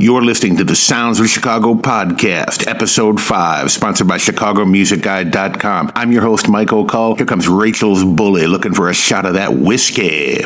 You're listening to the Sounds of Chicago podcast, episode 5, sponsored by ChicagoMusicGuide.com. I'm your host, Mike O'Cull. Here comes Rachel's Bully looking for a shot of that whiskey.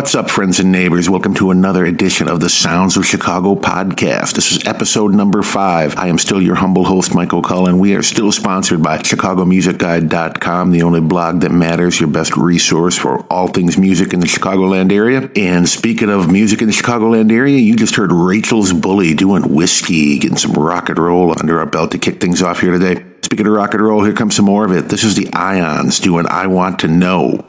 What's up, friends and neighbors? Welcome to another edition of the Sounds of Chicago podcast. This is episode number five. I am still your humble host, Mike O'Cull. We are still sponsored by ChicagoMusicGuide.com, the only blog that matters, your best resource for all things music in the Chicagoland area. And speaking of music in the Chicagoland area, you just heard Rachel's Bully doing whiskey, getting some rock and roll under our belt to kick things off here today. Speaking of rock and roll, here comes some more of it. This is the Ions doing I Want to Know.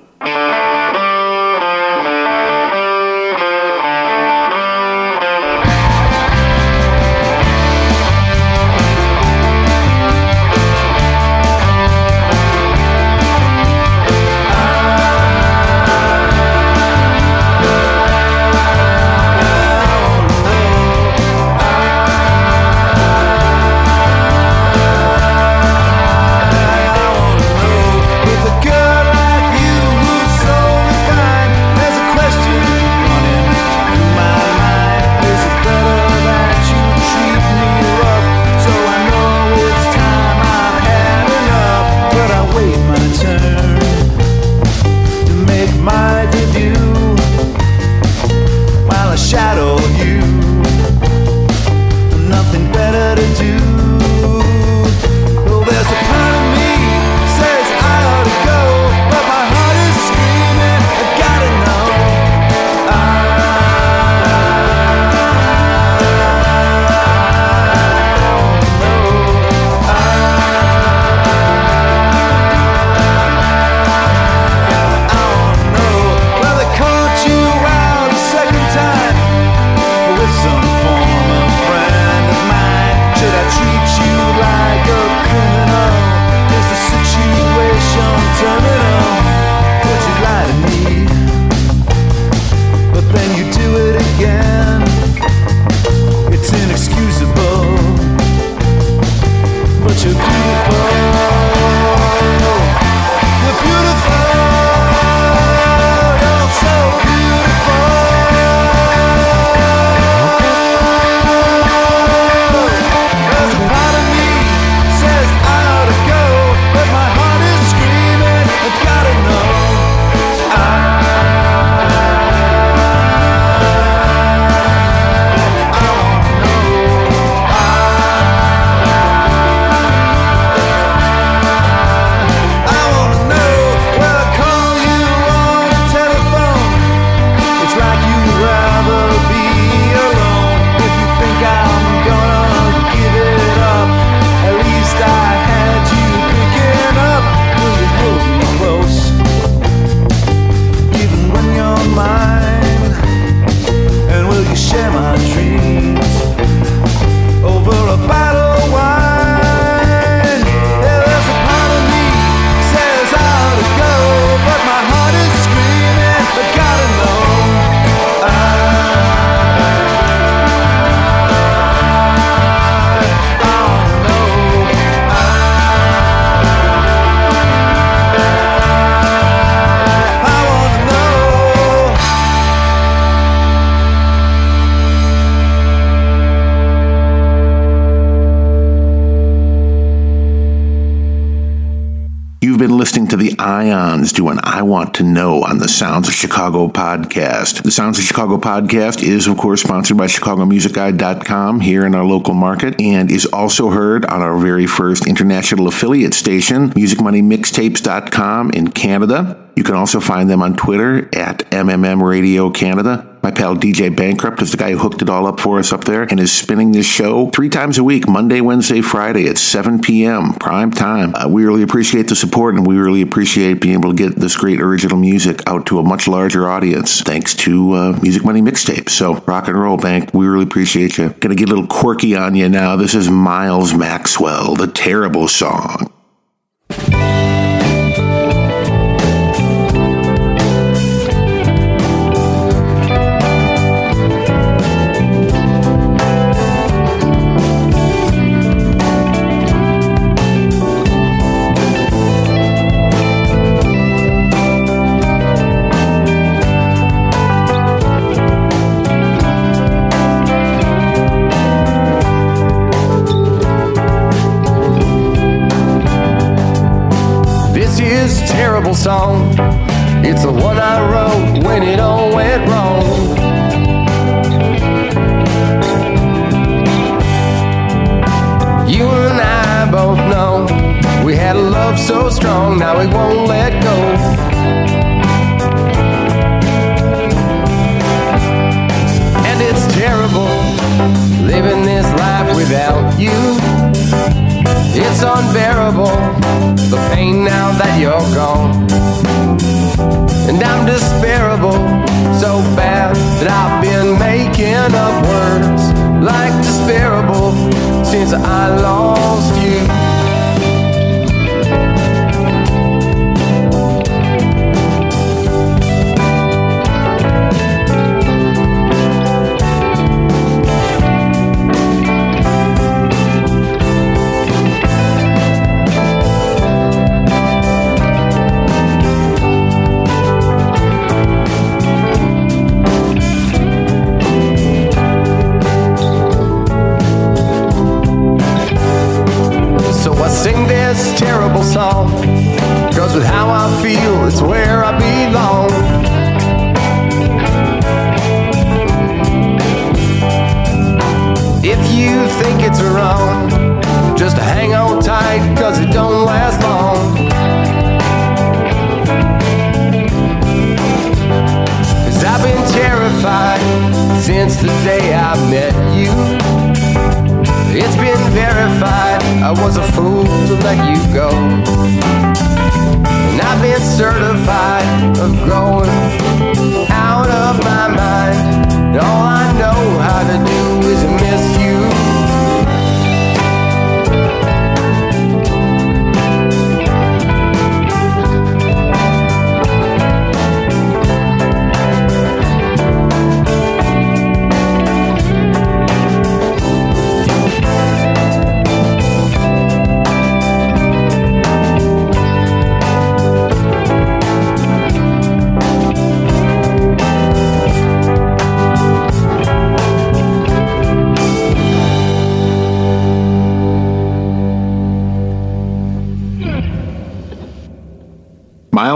what you for Ions doing I Want to Know on the Sounds of Chicago podcast. The Sounds of Chicago podcast is, of course, sponsored by ChicagoMusicGuide.com here in our local market and is also heard on our very first international affiliate station, MusicMoneyMixtapes.com in Canada. You can also find them on Twitter at MMM Radio Canada. My pal DJ Bankrupt is the guy who hooked it all up for us up there and is spinning this show three times a week, Monday, Wednesday, Friday at 7 p.m. prime time. Uh, we really appreciate the support and we really appreciate being able to get this great original music out to a much larger audience thanks to uh, Music Money Mixtapes. So rock and roll, Bank. We really appreciate you. Gonna get a little quirky on you now. This is Miles Maxwell, the terrible song. Song. It's the one I wrote when it all went wrong. You and I both know we had a love so strong, now we won't let go. And it's terrible living this life without you. It's unbearable, pain now that you're gone. And I'm despairable, so bad that I've been making up words like despairable since I lost you.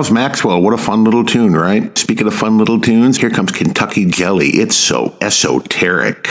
Miles Maxwell, what a fun little tune, right? Speaking of fun little tunes, here comes Kentucky Jelly. It's so esoteric.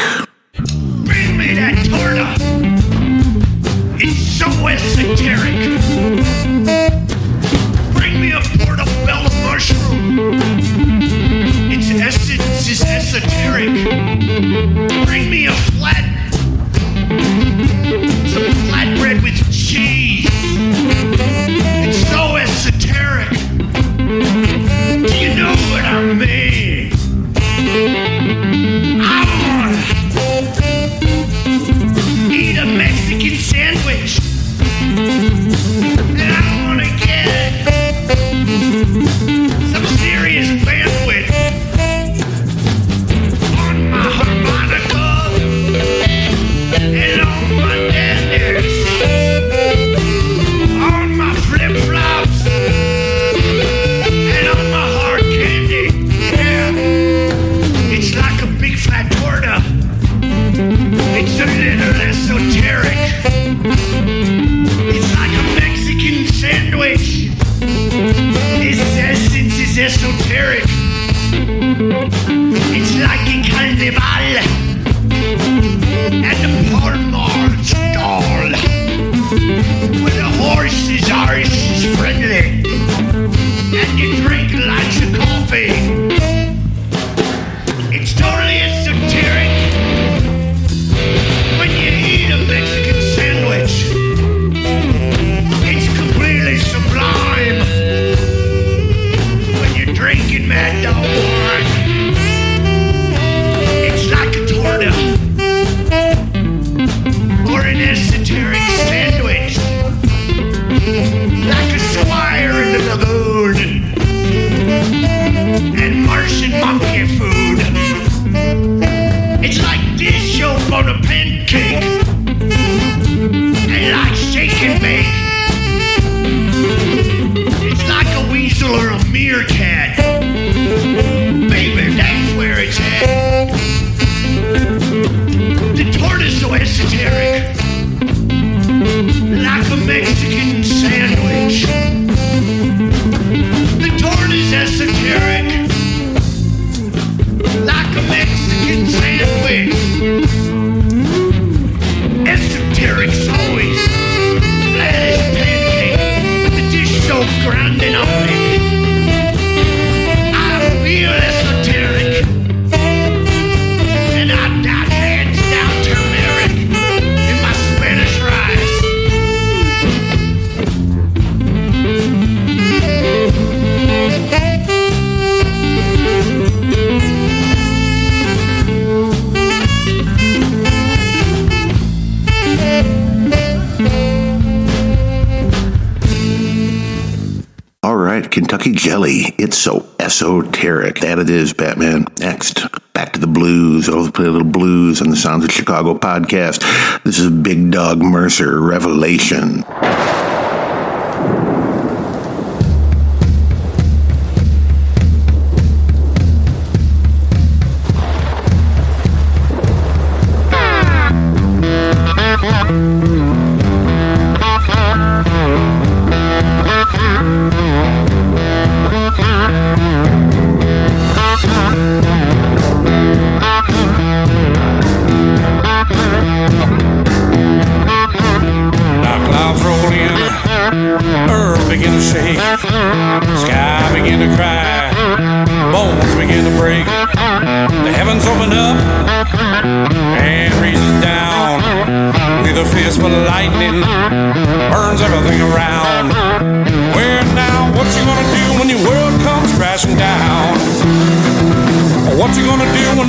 Jelly. It's so esoteric. That it is, Batman. Next, back to the blues. I'll play a little blues on the Sounds of Chicago podcast. This is Big Dog Mercer, Revelation.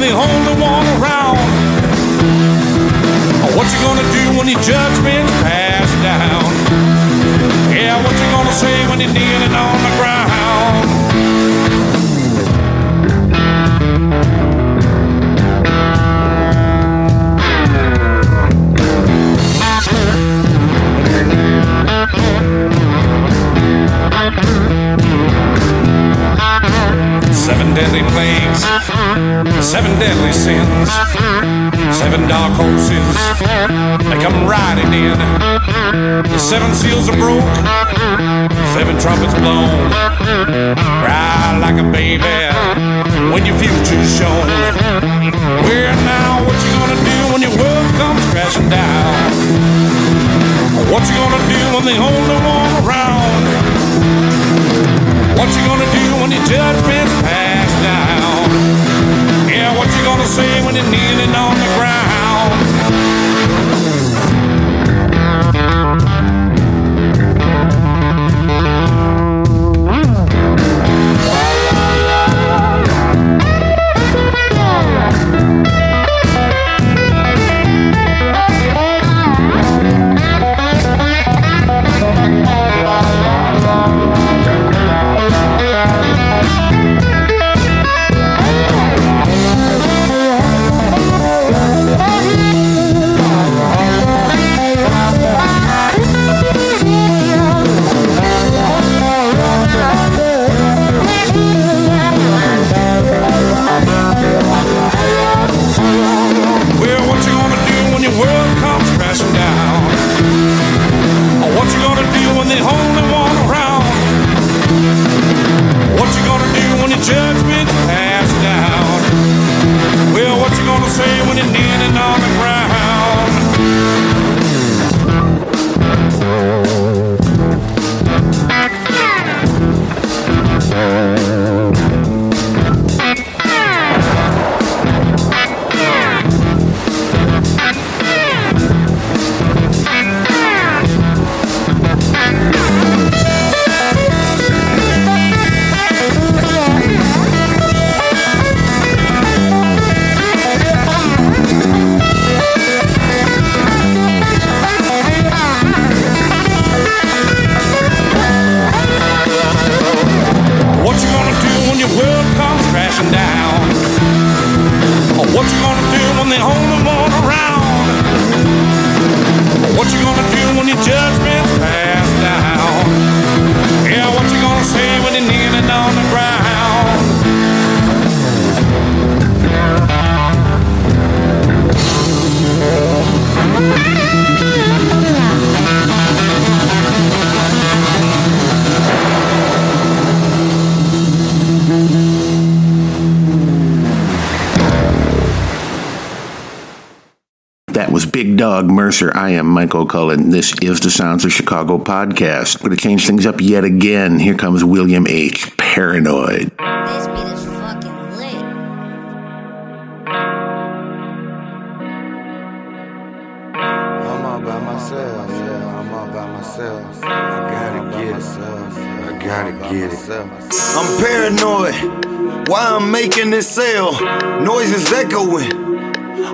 The only one around? What you gonna do when your judgment's passed down? Yeah, what you gonna say when you're kneeling on the ground? Seven deadly plagues, seven deadly sins, seven dark horses, they come riding in. The seven seals are broke, seven trumpets blown. Cry like a baby when your future's shown. Where now? What you gonna do when your world comes crashing down? What you gonna do when the only one around? What you gonna do when your judgment's passed what you gonna say when you're kneeling on the ground? Big Dog Mercer. I am Mike O'Cull. This is the Sounds of Chicago podcast. I'm going to change things up yet again. Here comes William H. Paranoid. This beat is fucking lit. I'm all by myself, yeah, I'm all by myself. I gotta get it, I gotta get it. I'm paranoid. Why I'm making this sale? Noises echoing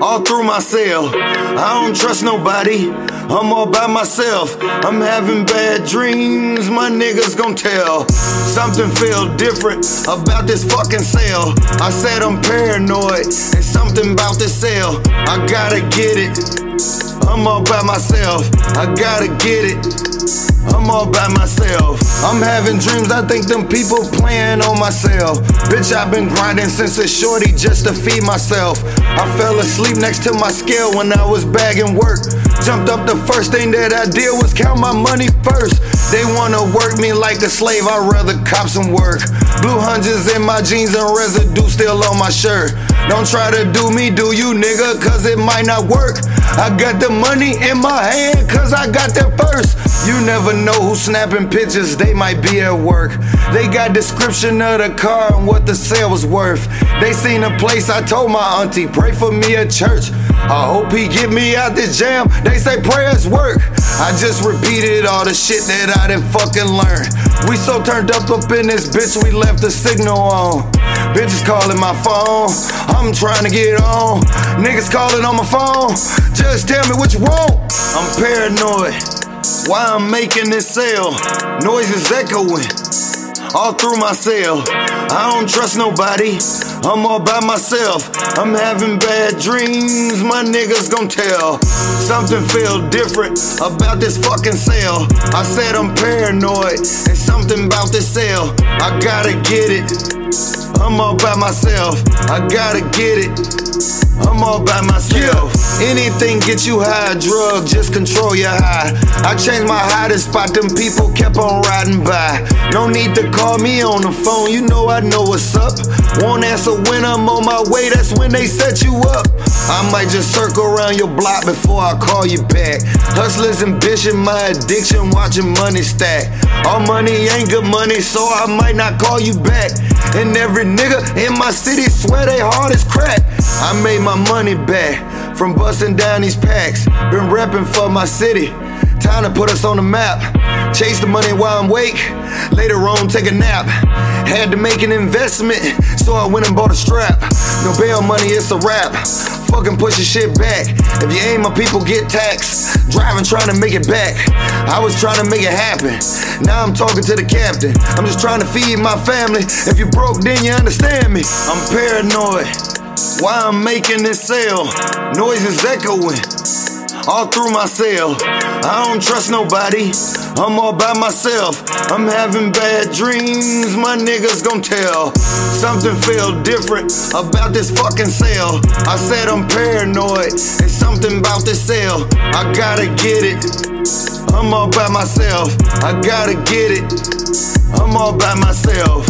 all through my cell. I don't trust nobody. I'm all by myself. I'm having bad dreams. My niggas gon' tell. Something feel different about this fucking cell. I said I'm paranoid. And something about this cell. I gotta get it. I'm all by myself. I gotta get it. I'm all by myself. I'm having dreams, I think them people playing on myself. Bitch, I've been grinding since a shorty just to feed myself. I fell asleep next to my scale when I was bagging work. Jumped up, the first thing that I did was count my money first. They wanna work me like a slave, I'd rather cop some work. Blue hundreds in my jeans and residue still on my shirt. Don't try to do me, do you, nigga, cause it might not work. I got the money in my hand, cause I got there purse. You never know who's snapping pictures, they might be at work. They got description of the car and what the sale was worth. They seen a place, I told my auntie, pray for me at church. I hope he get me out this jam. They say prayers work. I just repeated all the shit that I didn't fucking learn. We so turned up up in this bitch, we left the signal on. Bitches calling my phone, I'm trying to get on. Niggas calling on my phone, just tell me what you want. I'm paranoid. Why I'm making this sale? Noises echoing all through my cell. I don't trust nobody. I'm all by myself. I'm having bad dreams. My niggas gon' tell. Something feel different about this fucking sale. I said I'm paranoid, and something about this sale. I gotta get it. I'm all by myself. I gotta get it. I'm all by myself. Anything get you high, drug, just control your high. I changed my to spot them people kept on riding by. No need to call me on the phone, you know I know what's up. Won't answer when I'm on my way, that's when they set you up. I might just circle around your block before I call you back. Hustlers ambition, my addiction, watching money stack. All money ain't good money, so I might not call you back. And every nigga in my city swear they hard as crack. I made my money back from busting down these packs. Been repping for my city. Time to put us on the map. Chase the money while I'm awake. Later on, take a nap. Had to make an investment, so I went and bought a strap. No bail money, it's a wrap. Fucking push your shit back. If you ain't my people, get taxed. Driving, trying to make it back. I was trying to make it happen. Now I'm talking to the captain. I'm just trying to feed my family. If you broke, then you understand me. I'm paranoid. Why I'm making this sale? Noises echoing all through my cell. I don't trust nobody. I'm all by myself. I'm having bad dreams. My niggas gon' tell. Something feel different about this fucking sale. I said I'm paranoid. It's something about this sale. I gotta get it. I'm all by myself. I gotta get it. I'm all by myself.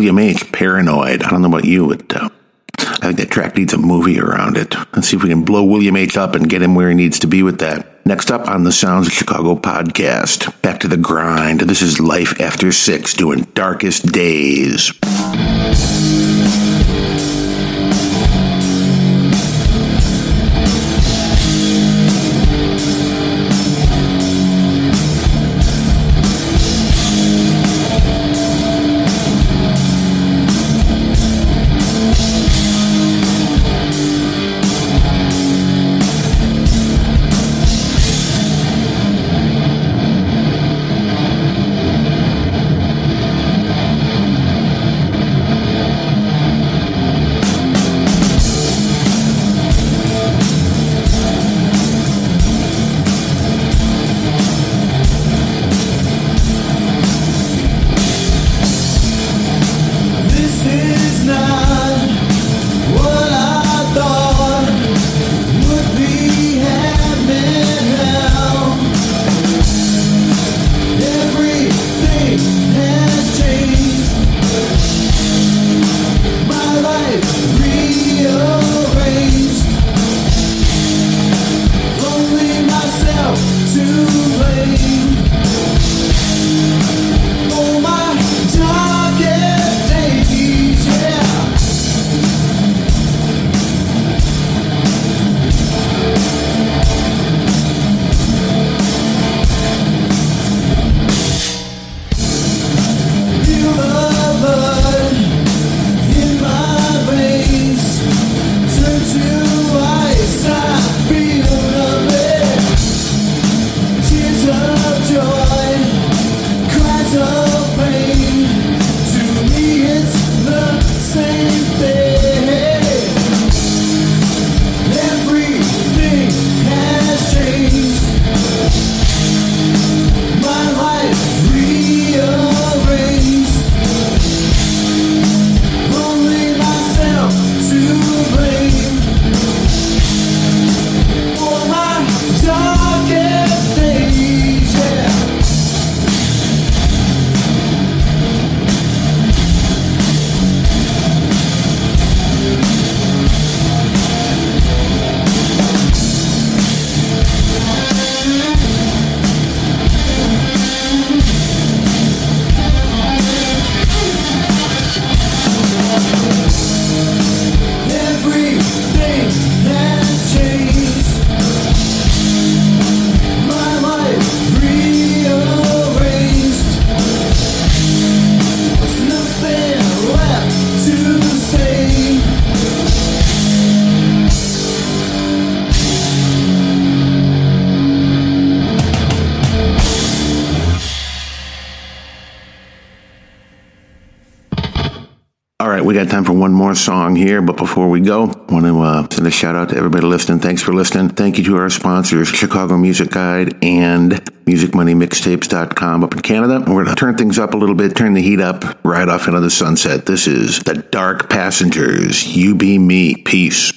William H. Paranoid. I don't know about you, but uh, I think that track needs a movie around it. Let's see if we can blow William H. up and get him where he needs to be with that. Next up on the Sounds of Chicago podcast, back to the grind. This is Life After Six doing Darkest Days. We got time for one more song here, but before we go, I want to uh, send a shout out to everybody listening. Thanks for listening. Thank you to our sponsors, Chicago Music Guide and MusicMoneyMixtapes.com up in Canada. We're going to turn things up a little bit, turn the heat up right off into the sunset. This is The Dark Passengers. You be me. Peace.